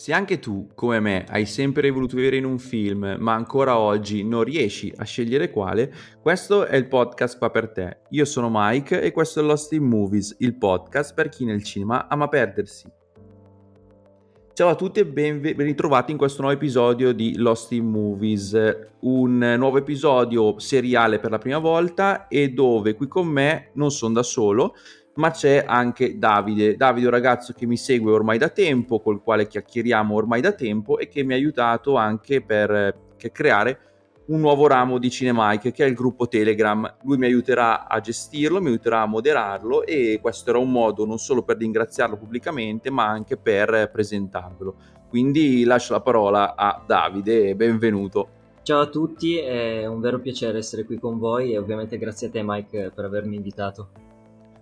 Se anche tu, come me, hai sempre voluto vivere in un film, ma ancora oggi non riesci a scegliere quale, questo è il podcast qua per te. Io sono Mike e questo è Lost in Movies, il podcast per chi nel cinema ama perdersi. Ciao a tutti e ben ritrovati in questo nuovo episodio di Lost in Movies, un nuovo episodio seriale per la prima volta e dove qui con me non sono da solo, ma c'è anche Davide. Davide è un ragazzo che mi segue ormai da tempo, col quale chiacchieriamo ormai da tempo e che mi ha aiutato anche per eh, creare un nuovo ramo di Cinemike che è il gruppo Telegram. Lui mi aiuterà a gestirlo, mi aiuterà a moderarlo e questo era un modo non solo per ringraziarlo pubblicamente ma anche per presentarvelo. Quindi lascio la parola a Davide e benvenuto. Ciao a tutti, è un vero piacere essere qui con voi e ovviamente grazie a te Mike per avermi invitato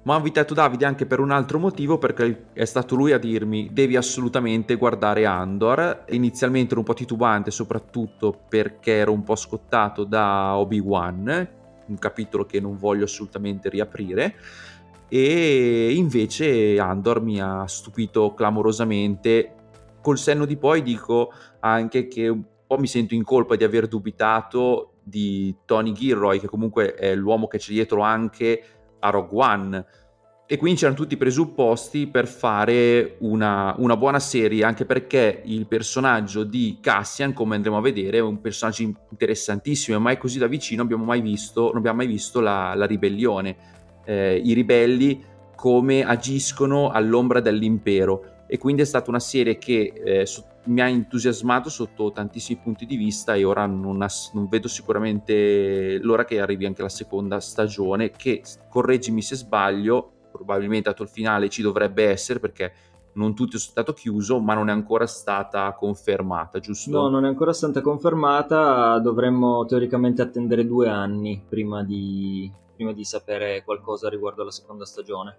ma ho invitato Davide anche per un altro motivo perché è stato lui a dirmi devi assolutamente guardare Andor inizialmente ero un po' titubante soprattutto perché ero un po' scottato da Obi-Wan un capitolo che non voglio assolutamente riaprire. E invece Andor mi ha stupito clamorosamente. Col senno di poi dico anche che un po' mi sento in colpa di aver dubitato di Tony Gilroy che comunque è l'uomo che c'è dietro anche a Rogue One. E quindi c'erano tutti i presupposti per fare una, una, buona serie, anche perché il personaggio di Cassian, come andremo a vedere, è un personaggio interessantissimo e mai così da vicino abbiamo mai visto, non abbiamo mai visto la, la ribellione, eh, i ribelli come agiscono all'ombra dell'impero. E quindi è stata una serie che eh, so, mi ha entusiasmato sotto tantissimi punti di vista e ora non, has- non, vedo sicuramente l'ora che arrivi anche la seconda stagione che, correggimi se sbaglio, probabilmente dato il finale ci dovrebbe essere perché non tutto è stato chiuso, ma non è ancora stata confermata, giusto? No, non è ancora stata confermata, dovremmo teoricamente attendere due anni prima di, prima di sapere qualcosa riguardo alla seconda stagione.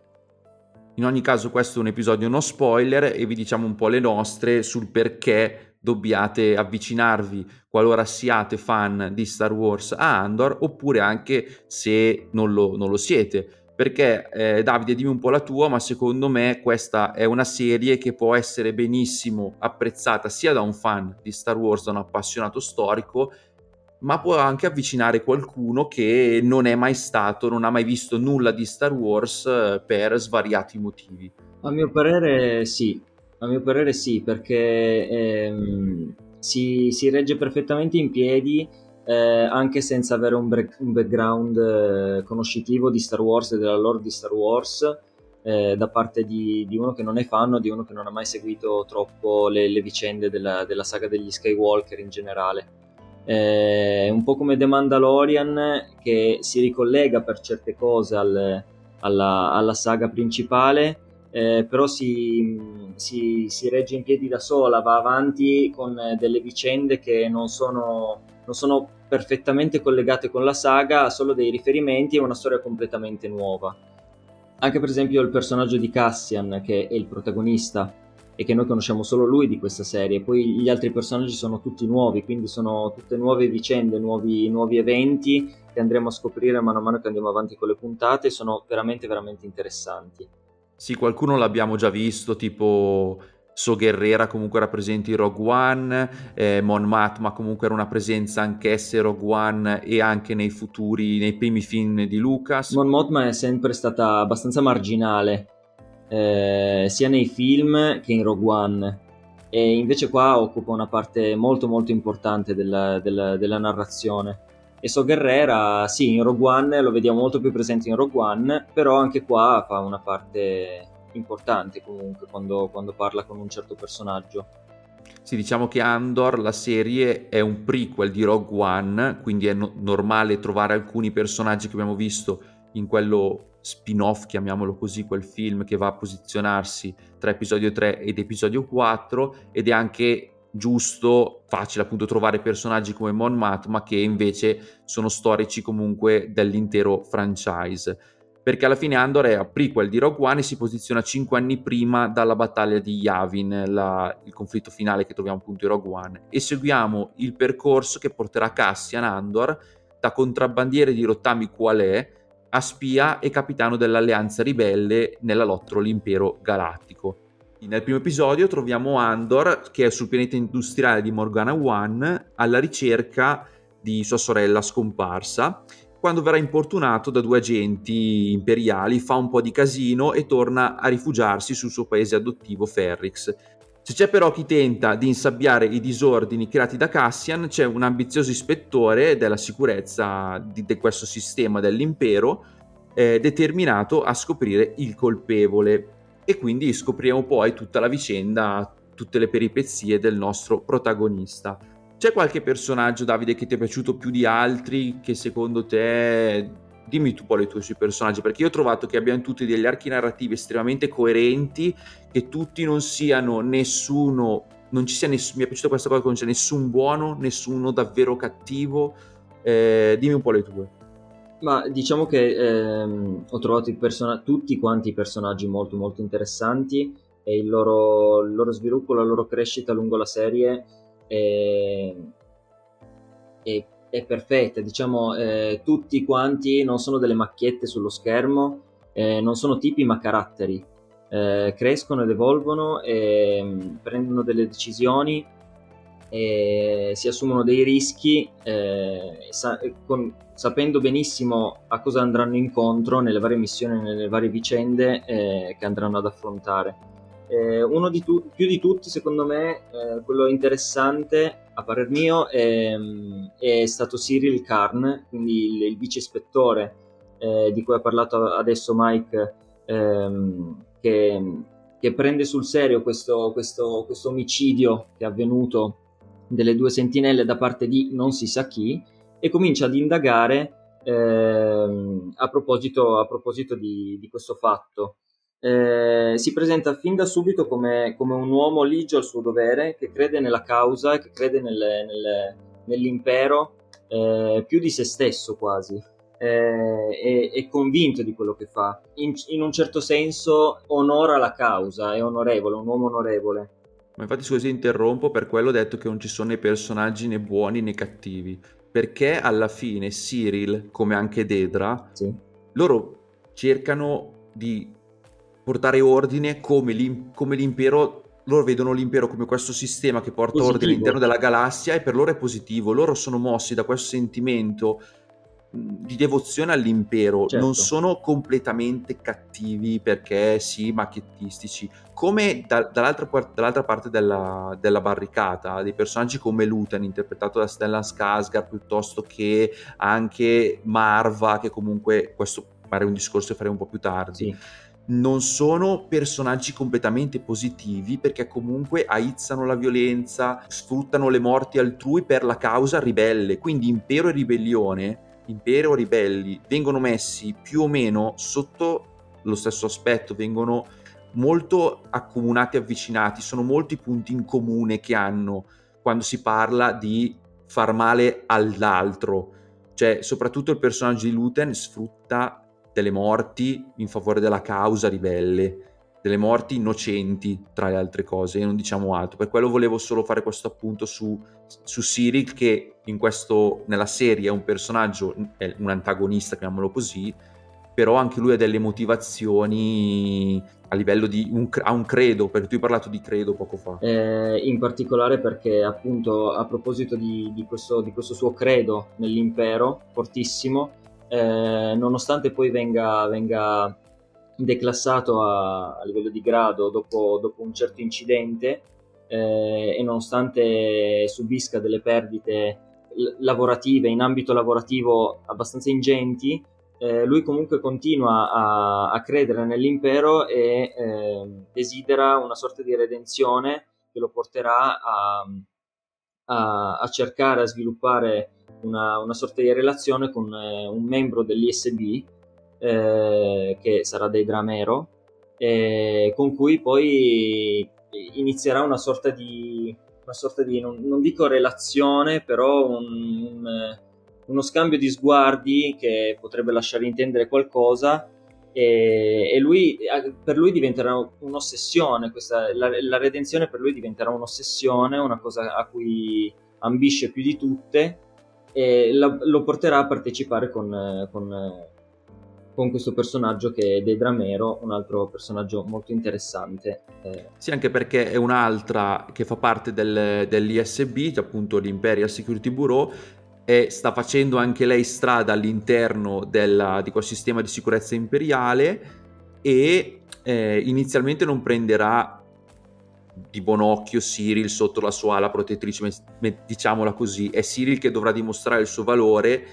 In ogni caso questo è un episodio no spoiler e vi diciamo un po' le nostre sul perché dobbiate avvicinarvi qualora siate fan di Star Wars a Andor oppure anche se non lo, non lo siete. Perché eh, Davide dimmi un po' la tua, ma secondo me questa è una serie che può essere benissimo apprezzata sia da un fan di Star Wars, da un appassionato storico, ma può anche avvicinare qualcuno che non è mai stato, non ha mai visto nulla di Star Wars eh, per svariati motivi. A mio parere sì, a mio parere sì, perché ehm, si, si regge perfettamente in piedi eh, anche senza avere un, break, un background eh, conoscitivo di Star Wars e della lore di Star Wars eh, da parte di, di, uno che non è fan di uno che non ha mai seguito troppo le, le vicende della, della, saga degli Skywalker in generale. Eh, un po' come The Mandalorian che si ricollega per certe cose al, alla, alla, saga principale, eh, però si, si, si regge in piedi da sola, va avanti con delle vicende che non sono non sono perfettamente collegate con la saga, ha solo dei riferimenti e una storia completamente nuova. Anche per esempio il personaggio di Cassian, che è il protagonista e che noi conosciamo solo lui di questa serie, poi gli altri personaggi sono tutti nuovi, quindi sono tutte nuove vicende, nuovi, nuovi eventi che andremo a scoprire man mano che andiamo avanti con le puntate, sono veramente veramente interessanti. Sì, qualcuno l'abbiamo già visto, tipo So Guerrera comunque era presente in Rogue One, eh, Mon Matma comunque era una presenza anch'essa in Rogue One e anche nei futuri, nei primi film di Lucas. Mon Mothma è sempre stata abbastanza marginale, eh, sia nei film che in Rogue One. E invece qua occupa una parte molto molto importante della, della, della narrazione. E So Guerrera, sì, in Rogue One lo vediamo molto più presente in Rogue One, però anche qua fa una parte importante comunque quando, quando parla con un certo personaggio. Sì, diciamo che Andor, la serie, è un prequel di Rogue One, quindi è no- normale trovare alcuni personaggi che abbiamo visto in quello spin-off, chiamiamolo così, quel film che va a posizionarsi tra episodio 3 ed episodio 4 ed è anche giusto, facile appunto trovare personaggi come Mon Matma che invece sono storici comunque dell'intero franchise. Perché alla fine Andor è a prequel di Rogue One e si posiziona 5 anni prima dalla battaglia di Yavin, la, il conflitto finale che troviamo appunto in Rogue One, e seguiamo il percorso che porterà Cassian Andor da contrabbandiere di rottami qual è a spia e capitano dell'alleanza ribelle nella lotta all'impero galattico. Nel primo episodio troviamo Andor che è sul pianeta industriale di Morgana One alla ricerca di sua sorella scomparsa. Quando verrà importunato da due agenti imperiali, fa un po' di casino e torna a rifugiarsi sul suo paese adottivo Ferrix. Se c'è però chi tenta di insabbiare i disordini creati da Cassian, c'è un ambizioso ispettore della sicurezza di, di questo sistema dell'impero, eh, determinato a scoprire il colpevole. E quindi scopriamo poi tutta la vicenda, tutte le peripezie del nostro protagonista. C'è qualche personaggio, Davide, che ti è piaciuto più di altri, che secondo te dimmi tu poi i tuoi sui personaggi, perché io ho trovato che abbiamo tutti degli archi narrativi estremamente coerenti, che tutti non siano nessuno, non ci sia nessuno, mi è piaciuta questa cosa, non c'è nessun buono, nessuno davvero cattivo, eh, dimmi un po' le tue. Ma diciamo che ehm, ho trovato person- tutti quanti i personaggi molto molto interessanti e il loro, il loro sviluppo, la loro crescita lungo la serie è, è è perfetta, diciamo eh, tutti quanti non sono delle macchiette sullo schermo, eh, non sono tipi ma caratteri, eh, crescono ed evolvono mh, mm, prendono delle decisioni si assumono dei rischi eh, sa- con, sapendo benissimo a cosa andranno incontro nelle varie missioni, nelle varie vicende eh, che andranno ad affrontare. Eh, uno di tu- più di tutti, secondo me, quello interessante a parer mio, è, è stato Cyril Karn, quindi il, il vice ispettore eh, di cui ha parlato adesso Mike, ehm, che, che, prende sul serio questo, questo, questo, omicidio che è avvenuto delle due sentinelle da parte di non si sa chi e comincia ad indagare ehm, a proposito, a proposito di, di questo fatto eh, si presenta fin da subito come, come, un uomo ligio al suo dovere, che crede nella causa che crede nelle, nelle, nell'impero eh, più di se stesso quasi. Eh, è, è, convinto di quello che fa. In, in, un certo senso onora la causa, è onorevole, un uomo onorevole. Ma infatti scusi interrompo, per quello ho detto che non ci sono i personaggi né buoni né cattivi, perché alla fine Cyril, come anche Dedra, sì. loro cercano di portare ordine come, l'im- come l'impero loro vedono l'impero come questo sistema che porta positivo. ordine all'interno della galassia e per loro è positivo, loro sono mossi da questo sentimento di devozione all'impero, certo. non sono completamente cattivi perché sì, macchiettistici, come da, dall'altra, dall'altra, parte della, della, barricata, dei personaggi come Luten, interpretato da Stellan Skarsgård, piuttosto che anche Marva, che comunque, questo pare un discorso che faremo un po' più tardi. Sì non sono personaggi completamente positivi perché comunque aizzano la violenza, sfruttano le morti altrui per la causa ribelle. Quindi impero e ribellione, impero e ribelli vengono messi più o meno sotto lo stesso aspetto, vengono molto accomunati avvicinati, sono molti punti in comune che hanno quando si parla di far male all'altro. Cioè, soprattutto il personaggio di Luten sfrutta delle morti in favore della causa ribelle, delle morti innocenti tra le altre cose, e non diciamo altro. Per quello volevo solo fare questo appunto su, su Cyril, che questo, nella serie è un personaggio, è un antagonista, chiamiamolo così, però anche lui ha delle motivazioni a livello di un, ha un credo, perché tu hai parlato di credo poco fa. Eh, in particolare perché appunto a proposito di, di, questo, di questo suo credo nell'impero fortissimo, eh, nonostante poi venga, venga declassato a, a, livello di grado dopo, dopo un certo incidente eh, e nonostante subisca delle perdite lavorative in ambito lavorativo abbastanza ingenti, eh, lui comunque continua a, a credere nell'impero e eh, desidera una sorta di redenzione che lo porterà a, a, a cercare, a sviluppare una, una sorta di relazione con eh, un membro dell'ISB eh, che sarà dei Dramero, eh, con cui poi inizierà una sorta di, una sorta di non, non dico relazione, però un, un, uno scambio di sguardi che potrebbe lasciare intendere qualcosa e, e lui, per lui diventerà un'ossessione, questa, la, la, redenzione per lui diventerà un'ossessione, una cosa a cui ambisce più di tutte e la, lo porterà a partecipare con, con, con questo personaggio che è Dedra Mero, un altro personaggio molto interessante. Eh. Sì, anche perché è un'altra che fa parte del, dell'ISB, appunto l'Imperial Security Bureau, e sta facendo anche lei strada all'interno della, di quel sistema di sicurezza imperiale e eh, inizialmente non prenderà di buon occhio Cyril sotto la sua ala protettrice, diciamola così, è Cyril che dovrà dimostrare il suo valore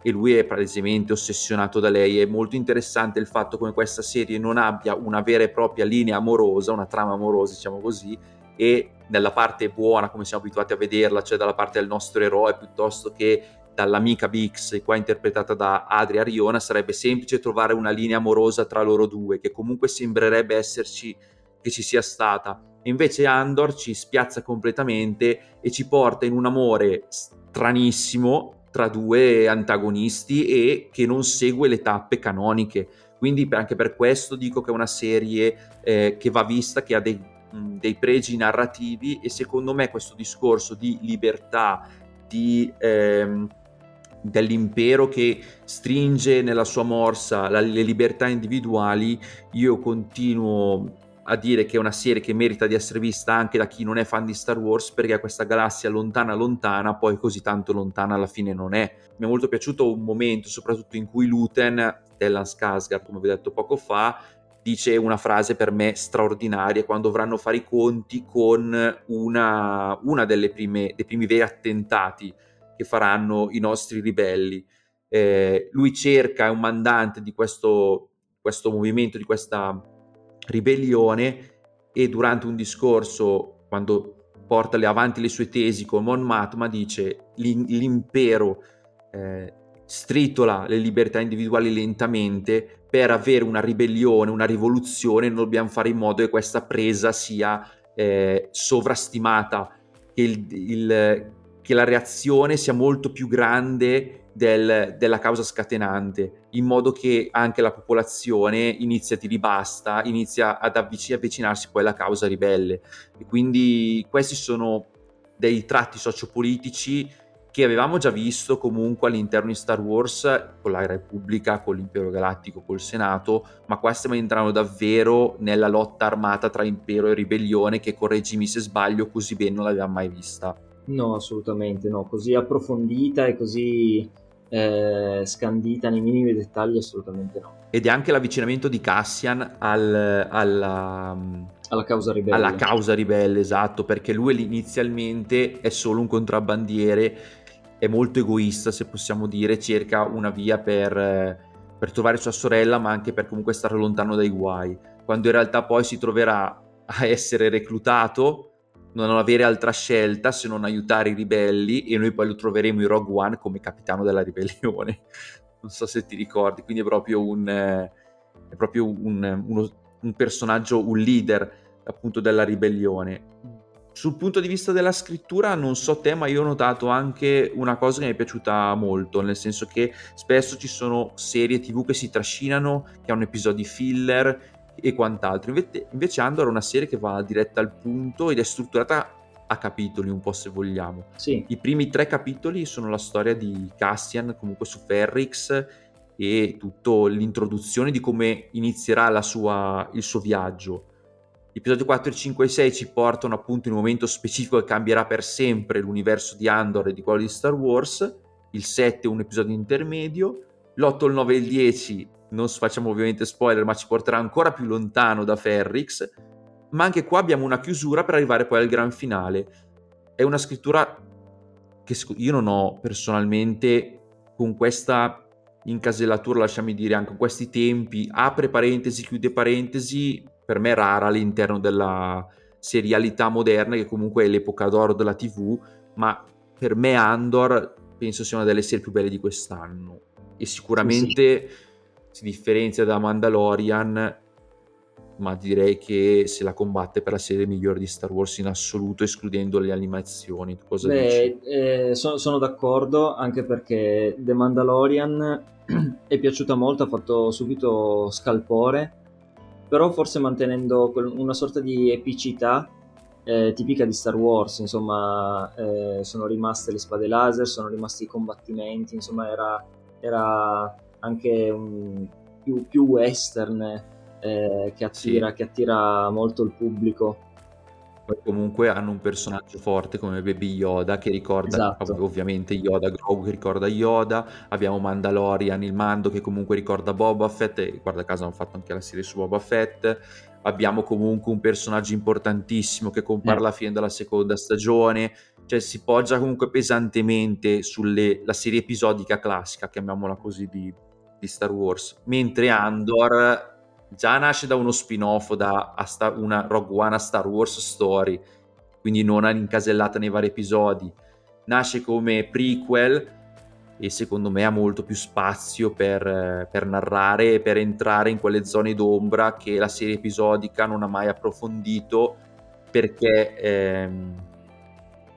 e lui è palesemente ossessionato da lei. È molto interessante il fatto come questa serie non abbia una vera e propria linea amorosa, una trama amorosa, diciamo così, e nella parte buona, come siamo abituati a vederla, cioè dalla parte del nostro eroe, piuttosto che dall'amica Bix, qua interpretata da Adria Riona, sarebbe semplice trovare una linea amorosa tra loro due, che comunque sembrerebbe esserci, che ci sia stata. E invece Andor ci spiazza completamente e ci porta in un amore stranissimo, tra due antagonisti e che non segue le tappe canoniche. Quindi anche per questo dico che è una serie eh, che va vista, che ha dei, dei, pregi narrativi e secondo me questo discorso di libertà, di, ehm, dell'impero che stringe nella sua morsa la, le libertà individuali, io continuo a dire che è una serie che merita di essere vista anche da chi non è fan di Star Wars perché questa galassia lontana lontana poi così tanto lontana alla fine non è. Mi è molto piaciuto un momento soprattutto in cui Luten, Stellan Skarsgård come vi ho detto poco fa, dice una frase per me straordinaria quando dovranno fare i conti con una, una delle prime, dei primi veri attentati che faranno i nostri ribelli. Eh, lui cerca, è un mandante di questo, questo movimento, di questa ribellione e durante un discorso, quando porta avanti le sue tesi con Mon Matma, dice l'impero eh, stritola le libertà individuali lentamente per avere una ribellione, una rivoluzione, noi dobbiamo fare in modo che questa presa sia eh, sovrastimata, che, il, il, che la reazione sia molto più grande del, della causa scatenante, in modo che anche la popolazione inizia a dire basta, inizia ad avvic- avvicinarsi poi alla causa ribelle. E quindi questi sono dei tratti sociopolitici che avevamo già visto comunque all'interno di Star Wars con la Repubblica, con l'Impero Galattico, col Senato, ma questi entrano davvero nella lotta armata tra impero e ribellione che correggimi se sbaglio così bene non l'avevamo mai vista. No, assolutamente no, così approfondita e così eh, scandita nei minimi dettagli, assolutamente no. Ed è anche l'avvicinamento di Cassian al, alla, alla causa ribelle. Alla causa ribelle, esatto, perché lui inizialmente è solo un contrabbandiere, è molto egoista, se possiamo dire, cerca una via per, per trovare sua sorella, ma anche per comunque stare lontano dai guai, quando in realtà poi si troverà a essere reclutato non avere altra scelta se non aiutare i ribelli e noi poi lo troveremo in Rogue One come capitano della ribellione. Non so se ti ricordi, quindi è proprio un, è proprio un, uno, un personaggio, un leader appunto della ribellione. Sul punto di vista della scrittura, non so te, ma io ho notato anche una cosa che mi è piaciuta molto, nel senso che spesso ci sono serie TV che si trascinano, che hanno episodi filler e quant'altro. Invece, invece Andor è una serie che va diretta al punto ed è strutturata a capitoli, un po' se vogliamo. Sì. I primi tre capitoli sono la storia di Cassian, comunque su Ferrix, e tutta l'introduzione di come inizierà sua, il suo viaggio. Gli episodi 4, 5 e 6 ci portano appunto in un momento specifico che cambierà per sempre l'universo di Andor e di quello di Star Wars. Il 7 è un episodio intermedio. L'8, il 9 e il 10 non facciamo ovviamente spoiler, ma ci porterà ancora più lontano da Ferrix. Ma anche qua abbiamo una chiusura per arrivare poi al gran finale. È una scrittura che io non ho personalmente con questa incasellatura, lasciami dire, anche con questi tempi, apre parentesi, chiude parentesi, per me è rara all'interno della serialità moderna, che comunque è l'epoca d'oro della TV, ma per me Andor penso sia una delle serie più belle di quest'anno. E sicuramente... Sì, si differenzia da Mandalorian, ma direi che se la combatte per la serie migliore di Star Wars in assoluto, escludendo le animazioni. Cosa Beh, eh, sono, sono, d'accordo, anche perché The Mandalorian è piaciuta molto, ha fatto subito scalpore, però forse mantenendo una sorta di epicità eh, tipica di Star Wars, insomma, eh, sono rimaste le spade laser, sono rimasti i combattimenti, insomma, era, era anche un, più, più western eh, che, attira, sì. che attira molto il pubblico poi comunque hanno un personaggio forte come Baby Yoda che ricorda esatto. ovviamente Yoda, Grogu che ricorda Yoda, abbiamo Mandalorian, il Mando che comunque ricorda Boba Fett e guarda caso hanno fatto anche la serie su Boba Fett, abbiamo comunque un personaggio importantissimo che compare alla fine della seconda stagione, cioè si poggia comunque pesantemente sulla serie episodica classica, chiamiamola così, di, di Star Wars, mentre Andor già nasce da uno spin-off, da Star, una Rogue One a Star Wars Story, quindi non incasellata nei vari episodi. Nasce come prequel e secondo me ha molto più spazio per, per narrare e per entrare in quelle zone d'ombra che la serie episodica non ha mai approfondito perché ehm,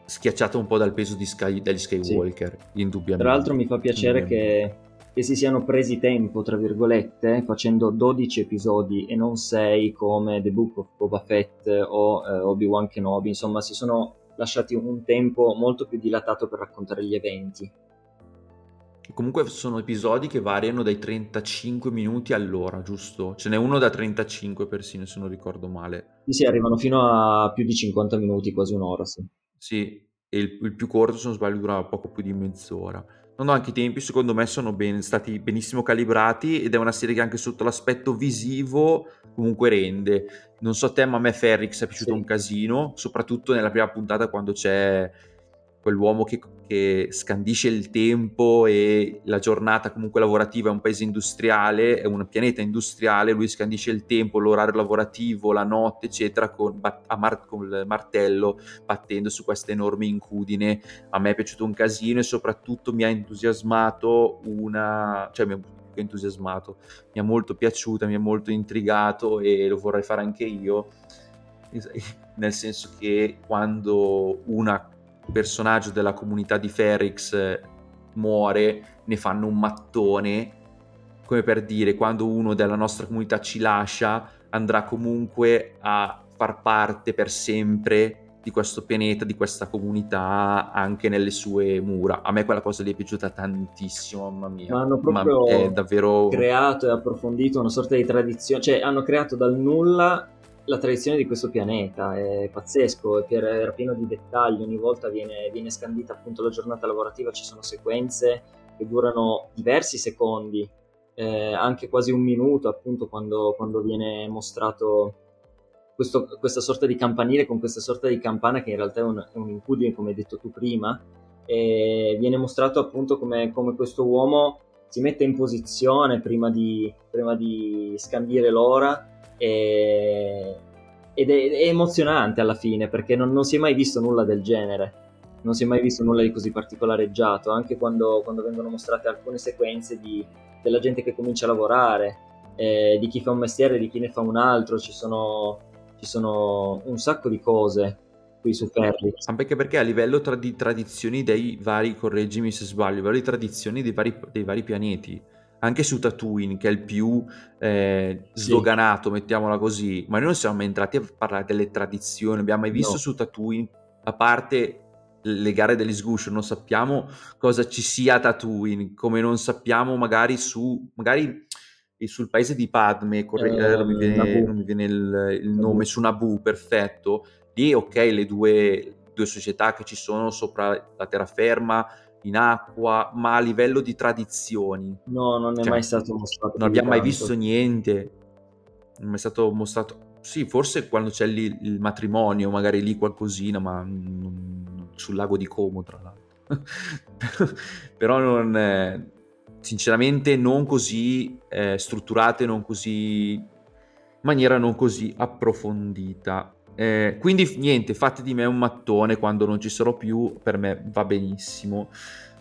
schiacciata un po' dal peso Sky, degli Skywalker, sì. indubbiamente. Tra l'altro mi fa piacere che che si siano presi tempo, tra virgolette, facendo 12 episodi e non 6 come The Book of Boba Fett o eh, Obi-Wan Kenobi, insomma si sono lasciati un tempo molto più dilatato per raccontare gli eventi. Comunque sono episodi che variano dai 35 minuti all'ora, giusto? Ce n'è uno da 35 persino, se non ricordo male. Sì, sì, arrivano fino a più di 50 minuti, quasi un'ora, sì. Sì, e il, il più corto, se non sbaglio, dura poco più di mezz'ora. No, no, anche i tempi secondo me sono ben, stati benissimo calibrati ed è una serie che anche sotto l'aspetto visivo comunque rende. Non so te, ma a me Ferrix è piaciuto sì. un casino, soprattutto nella prima puntata quando c'è quell'uomo che, che, scandisce il tempo e la giornata comunque lavorativa è un paese industriale, è un pianeta industriale, lui scandisce il tempo, l'orario lavorativo, la notte, eccetera, con, mar- con il martello battendo su questa enorme incudine. A me è piaciuto un casino e soprattutto mi ha entusiasmato una... cioè mi ha entusiasmato, mi è molto piaciuta, mi ha molto intrigato e lo vorrei fare anche io nel senso che quando una personaggio della comunità di Ferrix eh, muore, ne fanno un mattone, come per dire, quando uno della nostra comunità ci lascia, andrà comunque a far parte per sempre di questo pianeta, di questa comunità, anche nelle sue mura. A me quella cosa lì è piaciuta tantissimo, mamma mia. Ma hanno proprio Ma è davvero... creato e approfondito una sorta di tradizione, cioè hanno creato dal nulla la tradizione di questo pianeta è pazzesco, era pieno di dettagli, ogni volta viene, viene, scandita appunto la giornata lavorativa, ci sono sequenze che durano diversi secondi, eh, anche quasi un minuto appunto quando, quando viene mostrato questo, questa sorta di campanile con questa sorta di campana che in realtà è un, è un incudine come hai detto tu prima, e viene mostrato appunto come, come questo uomo si mette in posizione prima di, prima di scandire l'ora e, ed è, è, emozionante alla fine perché non, non, si è mai visto nulla del genere, non si è mai visto nulla di così particolareggiato, anche quando, quando vengono mostrate alcune sequenze di, della gente che comincia a lavorare, eh, di chi fa un mestiere, di chi ne fa un altro, ci sono, ci sono un sacco di cose qui su Ferrix. Anche perché a livello tra- di tradizioni dei vari, correggimi se sbaglio, a livello di tradizioni dei vari, dei vari pianeti anche su Tatooine, che è il più eh, sdoganato, sì. mettiamola così, ma noi non siamo mai entrati a parlare delle tradizioni, abbiamo mai visto no. su Tatooine, a parte le gare degli sguscio, non sappiamo cosa ci sia a Tatooine, come non sappiamo magari su, magari sul paese di Padme, corre- eh, non, mi viene, non, mi viene, il, il nome, su Naboo, perfetto, lì ok, le due, due società che ci sono sopra la terraferma, in acqua, ma a livello di tradizioni. No, non è cioè, mai stato mostrato. Non abbiamo mai visto niente. Non è stato mostrato. Sì, forse quando c'è lì il matrimonio, magari lì qualcosina, ma sul lago di Como, tra l'altro. Però non. È, sinceramente, non così eh, strutturate, non così. in maniera non così approfondita. Eh, quindi niente, fate di me un mattone quando non ci sarò più, per me va benissimo.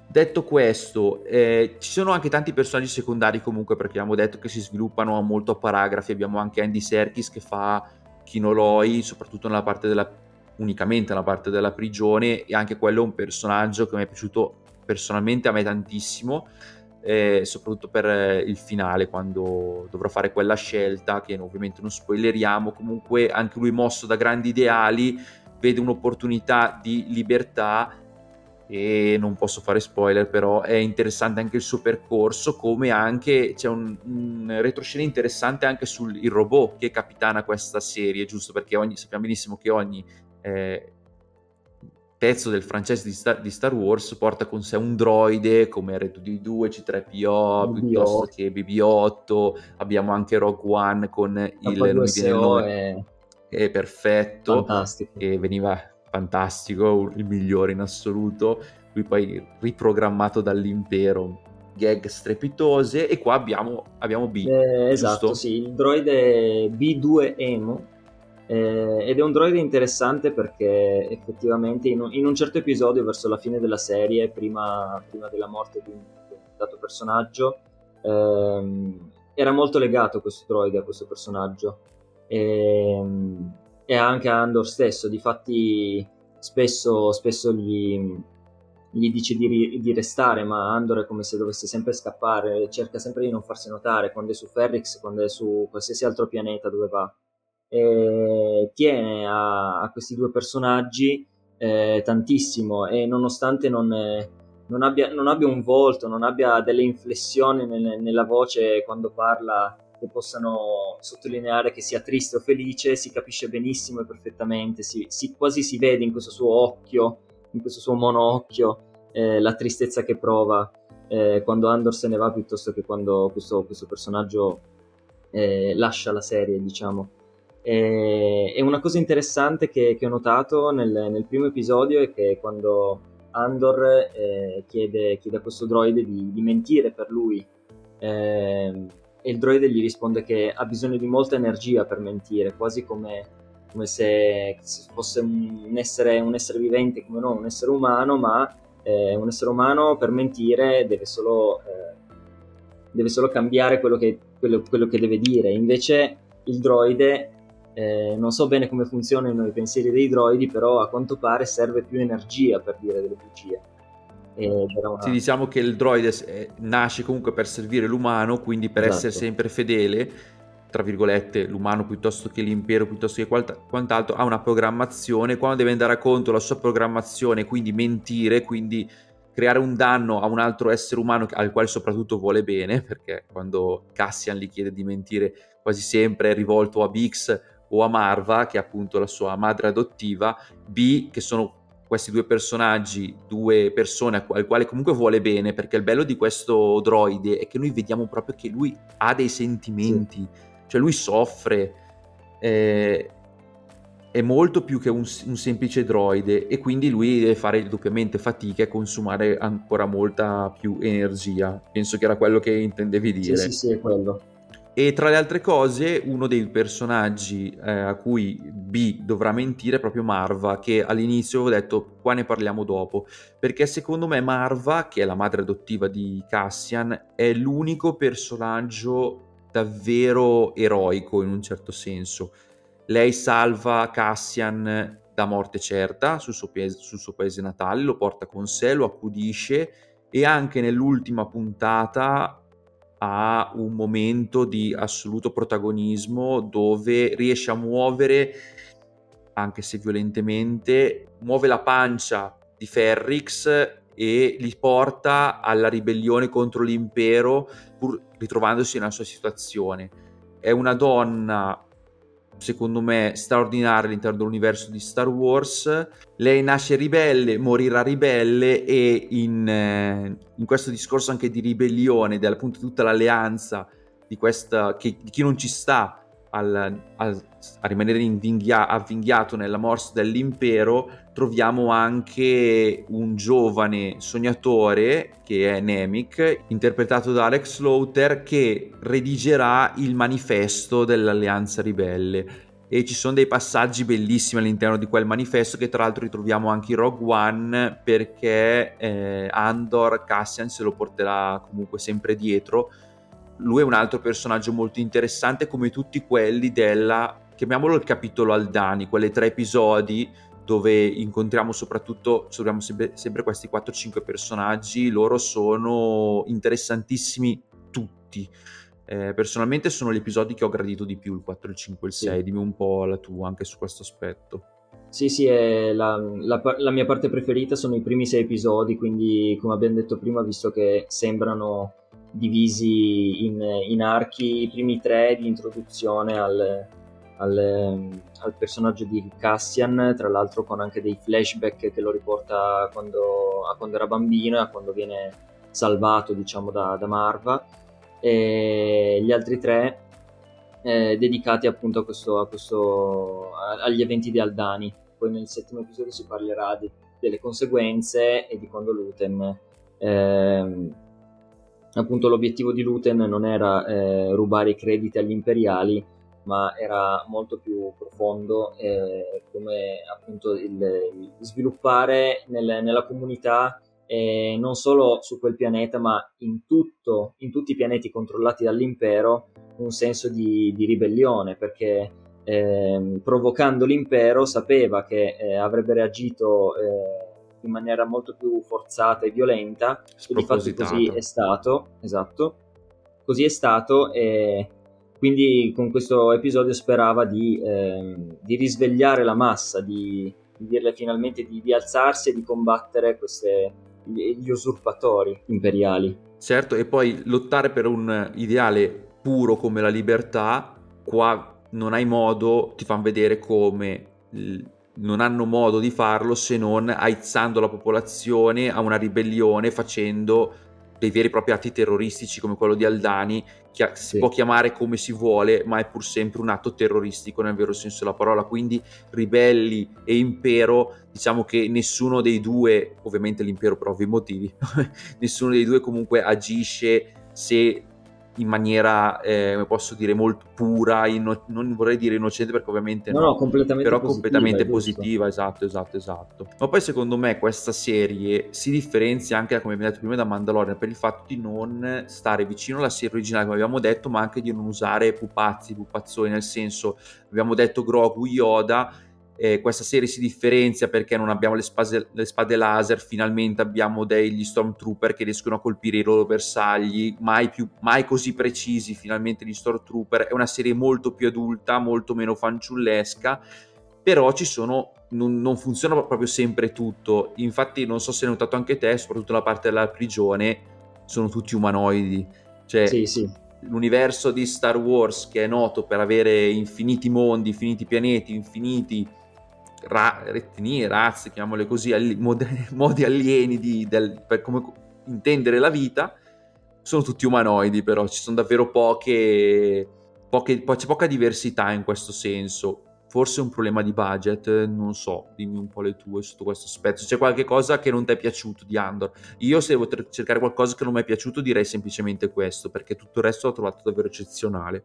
Detto questo, eh, ci sono anche tanti personaggi secondari comunque perché abbiamo detto che si sviluppano molto a paragrafi, abbiamo anche Andy Serkis che fa Kinoloi, soprattutto nella parte della, unicamente nella parte della prigione e anche quello è un personaggio che mi è piaciuto personalmente a me tantissimo eh, soprattutto per eh, il finale quando dovrò fare quella scelta che ovviamente non spoileriamo comunque anche lui mosso da grandi ideali vede un'opportunità di libertà e non posso fare spoiler, però è interessante anche il suo percorso, come anche c'è un, un retroscena interessante anche sul robot che capitana questa serie, giusto? Perché ogni, sappiamo benissimo che ogni eh, pezzo del francese di Star, di Star, Wars porta con sé un droide come R2D2, C3PO, BB8. piuttosto che BB8, abbiamo anche Rogue One con il... Non mi è... è perfetto, Fantastico. e veniva fantastico, il migliore in assoluto, lui poi riprogrammato dall'impero, gag strepitose. E qua abbiamo, abbiamo B. Eh, esatto, sì, il droide B2 Emo eh, ed è un droide interessante perché effettivamente in un, in un, certo episodio verso la fine della serie, prima, prima della morte di un, di un dato personaggio, ehm, era molto legato questo droide a questo personaggio. E, ehm, e anche a Andor stesso, difatti spesso, spesso gli, gli dice di, di, restare, ma Andor è come se dovesse sempre scappare, cerca sempre di non farsi notare quando è su Ferrix, quando è su qualsiasi altro pianeta dove va. E tiene a, a questi due personaggi eh, tantissimo e nonostante non, eh, non, abbia, non, abbia, un volto, non abbia delle inflessioni nel, nella voce quando parla che possano sottolineare che sia triste o felice, si capisce benissimo e perfettamente, si, si, quasi si vede in questo suo occhio, in questo suo monocchio, eh, la tristezza che prova eh, quando Andor se ne va piuttosto che quando questo, questo personaggio eh, lascia la serie, diciamo. E, una cosa interessante che, che ho notato nel, nel, primo episodio è che quando Andor eh, chiede, chiede, a questo droide di, di mentire per lui, eh, e il droide gli risponde che ha bisogno di molta energia per mentire, quasi come, come se, fosse un essere, un essere, vivente come noi, un essere umano, ma eh, un essere umano per mentire deve solo, eh, deve solo cambiare quello che, quello, quello che, deve dire. Invece il droide, eh, non so bene come funzionano i pensieri dei droidi, però a quanto pare serve più energia per dire delle bugie. Una... Sì, diciamo che il droide eh, nasce comunque per servire l'umano, quindi per esatto. essere sempre fedele, tra virgolette, l'umano piuttosto che l'impero, piuttosto che quant'altro, ha una programmazione, quando deve andare a conto la sua programmazione, quindi mentire, quindi creare un danno a un altro essere umano al quale soprattutto vuole bene, perché quando Cassian gli chiede di mentire quasi sempre è rivolto a Bix o a Marva, che è appunto la sua madre adottiva, B, che sono questi due personaggi, due persone al quale comunque vuole bene, perché il bello di questo droide è che noi vediamo proprio che lui ha dei sentimenti, sì. cioè lui soffre, eh, è molto più che un, un, semplice droide e quindi lui deve fare doppiamente fatica e consumare ancora molta più energia. Penso che era quello che intendevi dire. Sì, sì, sì, è quello. E tra le altre cose, uno dei personaggi eh, a cui B dovrà mentire è proprio Marva, che all'inizio ho detto qua ne parliamo dopo, perché secondo me Marva, che è la madre adottiva di Cassian, è l'unico personaggio davvero eroico in un certo senso. Lei salva Cassian da morte certa sul suo, paese, sul suo paese natale, lo porta con sé, lo accudisce e anche nell'ultima puntata ha un momento di assoluto protagonismo dove riesce a muovere, anche se violentemente, muove la pancia di Ferrix e li porta alla ribellione contro l'impero pur ritrovandosi nella sua situazione. È una donna secondo me straordinaria all'interno dell'universo di Star Wars. Lei nasce ribelle, morirà ribelle e in, eh, in questo discorso anche di ribellione, dal punto di tutta l'alleanza di, questa, che, di chi non ci sta al, al, a rimanere invinghia, avvinghiato nella morsa dell'impero, troviamo anche un giovane sognatore che è Nemik, interpretato da Alex Slaughter, che redigerà il manifesto dell'Alleanza Ribelle. E ci sono dei passaggi bellissimi all'interno di quel manifesto che tra l'altro ritroviamo anche in Rogue One perché eh, Andor Cassian se lo porterà comunque sempre dietro lui è un altro personaggio molto interessante come tutti quelli della, chiamiamolo il capitolo Aldani, quelle tre episodi dove incontriamo soprattutto, troviamo sempre, sempre questi 4-5 personaggi, loro sono interessantissimi tutti. Eh, personalmente sono gli episodi che ho gradito di più, il 4, il 5 e il 6, sì. dimmi un po' la tua anche su questo aspetto. Sì, sì, la, la, la, mia parte preferita sono i primi sei episodi, quindi come abbiamo detto prima, visto che sembrano divisi in, in archi, i primi tre di introduzione al, al, al, personaggio di Cassian, tra l'altro con anche dei flashback che lo riporta quando, a quando era bambino e a quando viene salvato, diciamo, da, da Marva. E gli altri tre eh, dedicati appunto a questo, a questo, agli eventi di Aldani poi nel settimo episodio si parlerà di, delle conseguenze e di quando Luten ehm, appunto l'obiettivo di Luten non era eh, rubare i crediti agli imperiali ma era molto più profondo eh, come appunto il, il sviluppare nel, nella comunità eh, non solo su quel pianeta ma in, tutto, in tutti i pianeti controllati dall'impero un senso di, di ribellione perché eh, provocando l'impero, sapeva che eh, avrebbe reagito eh, in maniera molto più forzata e violenta, e di fatto così è stato, esatto, così è stato e quindi con questo episodio sperava di, ehm, di risvegliare la massa, di, di dirle finalmente di, di, alzarsi e di combattere queste, gli usurpatori imperiali. Certo, e poi lottare per un ideale puro come la libertà, qua non hai modo, ti fanno vedere come non hanno modo di farlo se non aizzando la popolazione a una ribellione facendo dei veri e propri atti terroristici come quello di Aldani che si sì. può chiamare come si vuole ma è pur sempre un atto terroristico nel vero senso della parola quindi ribelli e impero diciamo che nessuno dei due ovviamente l'impero per ovvi motivi nessuno dei due comunque agisce se in maniera, eh, come posso dire, molto pura, inno- non vorrei dire innocente perché ovviamente no, no completamente però positiva, completamente positiva, esatto, esatto, esatto. Ma poi secondo me questa serie si differenzia anche, come abbiamo detto prima, da Mandalorian per il fatto di non stare vicino alla serie originale, come abbiamo detto, ma anche di non usare pupazzi, pupazzoni, nel senso, abbiamo detto Grogu, Yoda, eh, questa serie si differenzia perché non abbiamo le, spase, le, spade laser, finalmente abbiamo degli stormtrooper che riescono a colpire i loro bersagli, mai, più, mai così precisi finalmente gli stormtrooper, è una serie molto più adulta, molto meno fanciullesca, però ci sono, non, non funziona proprio sempre tutto, infatti non so se hai notato anche te, soprattutto la parte della prigione, sono tutti umanoidi, cioè sì, sì. l'universo di Star Wars che è noto per avere infiniti mondi, infiniti pianeti, infiniti ra- etnie, razze, chiamiamole così, alli- mod- modi alieni di, del, per come intendere la vita, sono tutti umanoidi però, ci sono davvero poche, poche, c'è poca diversità in questo senso. Forse è un problema di budget, non so, dimmi un po' le tue su questo aspetto. C'è qualche cosa che non ti è piaciuto di Andor? Io se devo cercare qualcosa che non mi è piaciuto direi semplicemente questo, perché tutto il resto l'ho trovato davvero eccezionale.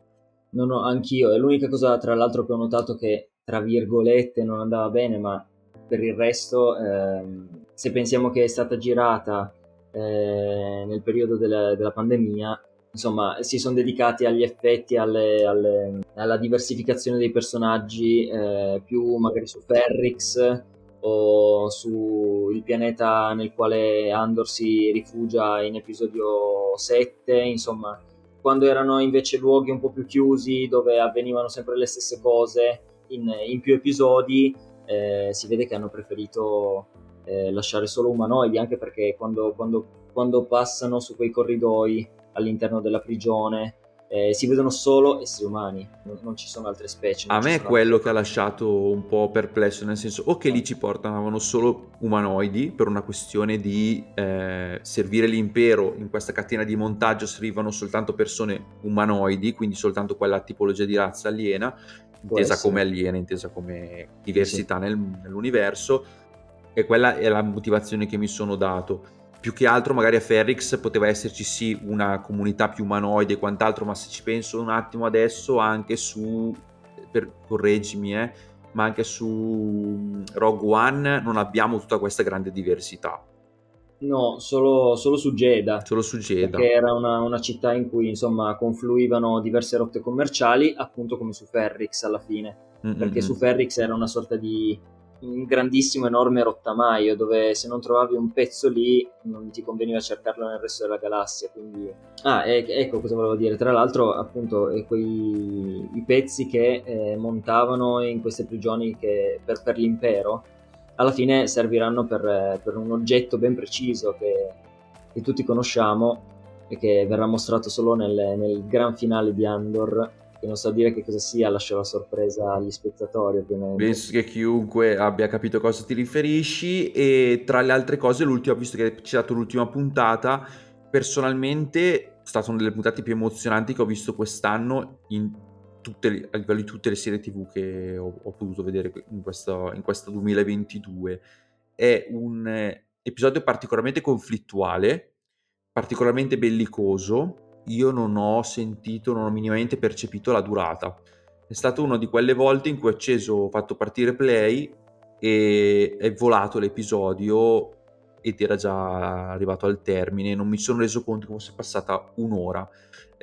No, no, anch'io. È l'unica cosa, tra l'altro, che ho notato che tra virgolette non andava bene, ma per il resto, ehm, se pensiamo che è stata girata eh, nel periodo della, della, pandemia, insomma, si sono dedicati agli effetti, alle, alle, alla diversificazione dei personaggi, eh, più magari su Ferrix o sul pianeta nel quale Andor si rifugia in episodio 7, insomma, quando erano invece luoghi un po' più chiusi dove avvenivano sempre le stesse cose in, in più episodi eh, si vede che hanno preferito eh, lasciare solo umanoidi, anche perché quando, quando, quando, passano su quei corridoi all'interno della prigione eh, si vedono solo esseri umani, non, non ci sono altre specie. A me è quello che ha lasciato un po' perplesso, nel senso o che lì ci portavano solo umanoidi per una questione di eh, servire l'impero in questa catena di montaggio servivano soltanto persone umanoidi, quindi soltanto quella tipologia di razza aliena, intesa come aliena, intesa come diversità sì. nel, nell'universo, e quella è la motivazione che mi sono dato. Più che altro, magari a Ferrix poteva esserci sì una comunità più umanoide e quant'altro, ma se ci penso un attimo adesso, anche su, per, correggimi, eh, ma anche su mm, Rogue One non abbiamo tutta questa grande diversità. No, solo, solo, su Jeddah. Solo su Jeddah. Perché era una, una, città in cui insomma confluivano diverse rotte commerciali, appunto come su Ferrix alla fine. Mm-hmm. Perché su Ferrix era una sorta di, un grandissimo, enorme rottamaio dove se non trovavi un pezzo lì non ti conveniva cercarlo nel resto della galassia. Quindi... Ah, e- ecco cosa volevo dire. Tra l'altro, appunto, quei i pezzi che eh, montavano in queste prigioni che, per, per, l'impero alla fine serviranno per, per un oggetto ben preciso che, che, tutti conosciamo e che verrà mostrato solo nel, nel gran finale di Andor che non so dire che cosa sia, lascio la sorpresa agli spettatori ovviamente. Penso che chiunque abbia capito a cosa ti riferisci e tra le altre cose l'ultima, visto che hai citato l'ultima puntata, personalmente è stata una delle puntate più emozionanti che ho visto quest'anno in tutte, a livello di tutte le serie tv che ho, ho potuto vedere in questo, in questo 2022. È un episodio particolarmente conflittuale, particolarmente bellicoso, io non ho sentito, non ho minimamente percepito la durata. È stata una di quelle volte in cui ho acceso, ho fatto partire play e è volato l'episodio ed era già arrivato al termine. Non mi sono reso conto che fosse passata un'ora.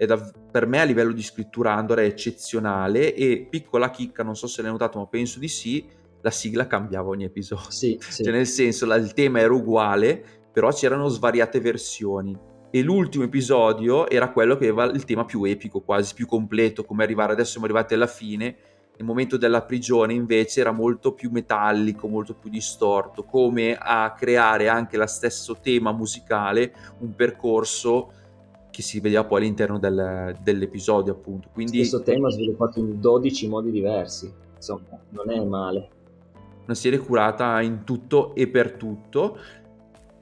Da, per me a livello di scrittura Andor è eccezionale e piccola chicca, non so se l'hai notato ma penso di sì, la sigla cambiava ogni episodio. Sì, sì. Cioè nel senso la, il tema era uguale, però c'erano svariate versioni e l'ultimo episodio era quello che aveva il tema più epico, quasi più completo, come arrivare adesso siamo arrivati alla fine. Il momento della prigione invece era molto più metallico, molto più distorto, come a creare anche lo stesso tema musicale, un percorso che si vedeva poi all'interno del, dell'episodio appunto. Quindi, Stesso tema sviluppato in 12 modi diversi, insomma non è male. Una serie curata in tutto e per tutto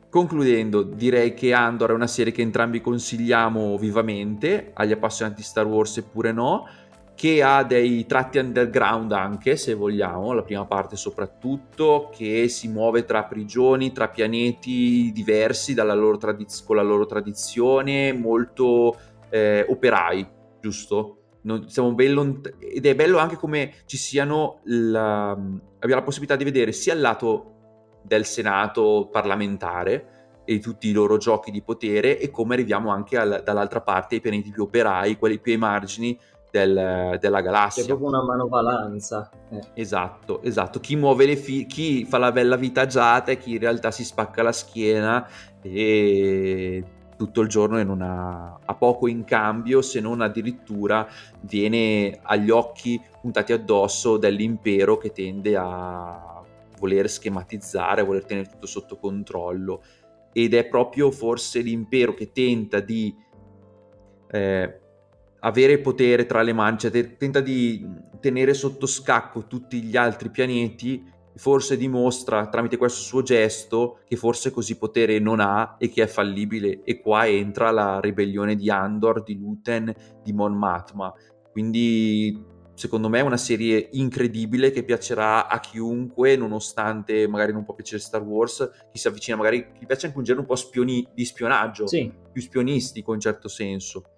Concludendo, direi che Andor è una serie che entrambi consigliamo vivamente agli appassionati di Star Wars eppure no, che ha dei tratti underground anche, se vogliamo, la prima parte soprattutto, che si muove tra prigioni, tra pianeti diversi tradiz- con la loro tradizione, molto eh, operai, giusto? Non, lont- ed è bello anche come ci siano la, abbiamo la possibilità di vedere sia il lato del Senato parlamentare e tutti i loro giochi di potere e come arriviamo anche al, dall'altra parte ai pianeti più operai, quelli più ai margini del, della galassia. C'è proprio una manovalanza. Eh. Esatto, esatto. Chi muove le fi- chi fa la bella vita agiata e chi in realtà si spacca la schiena e tutto il giorno e non ha, ha, poco in cambio se non addirittura viene agli occhi puntati addosso dell'impero che tende a voler schematizzare, a voler tenere tutto sotto controllo ed è proprio forse l'impero che tenta di eh, avere potere tra le mani, cioè te- tenta di tenere sotto scacco tutti gli altri pianeti, forse dimostra tramite questo suo gesto che forse così potere non ha e che è fallibile e qua entra la ribellione di Andor, di Luten, di Mon Matma. Quindi secondo me è una serie incredibile che piacerà a chiunque, nonostante magari non può piacere Star Wars, chi si avvicina magari, gli piace anche un genere un po' spioni, di spionaggio, sì. più spionistico in certo senso.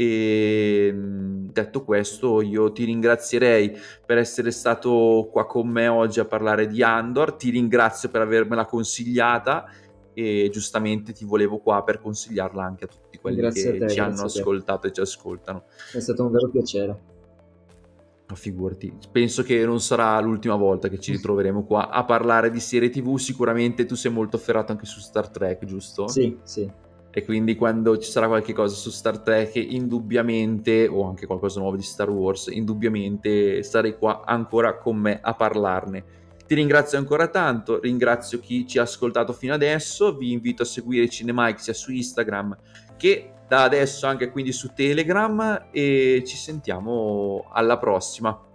E detto questo, io ti ringrazierei per essere stato qua con me oggi a parlare di Andor, ti ringrazio per avermela consigliata e giustamente ti volevo qua per consigliarla anche a tutti quelli grazie che te, ci hanno ascoltato e ci ascoltano. È stato un vero piacere. Figurati, penso che non sarà l'ultima volta che ci ritroveremo qua a parlare di serie TV. Sicuramente tu sei molto afferrato anche su Star Trek, giusto? Sì, sì. E quindi quando ci sarà qualche cosa su Star Trek, indubbiamente, o anche qualcosa nuovo di Star Wars, indubbiamente sarei qua ancora con me a parlarne. Ti ringrazio ancora tanto, ringrazio chi ci ha ascoltato fino adesso, vi invito a seguire Cinemike sia su Instagram che da adesso anche quindi su Telegram e ci sentiamo alla prossima.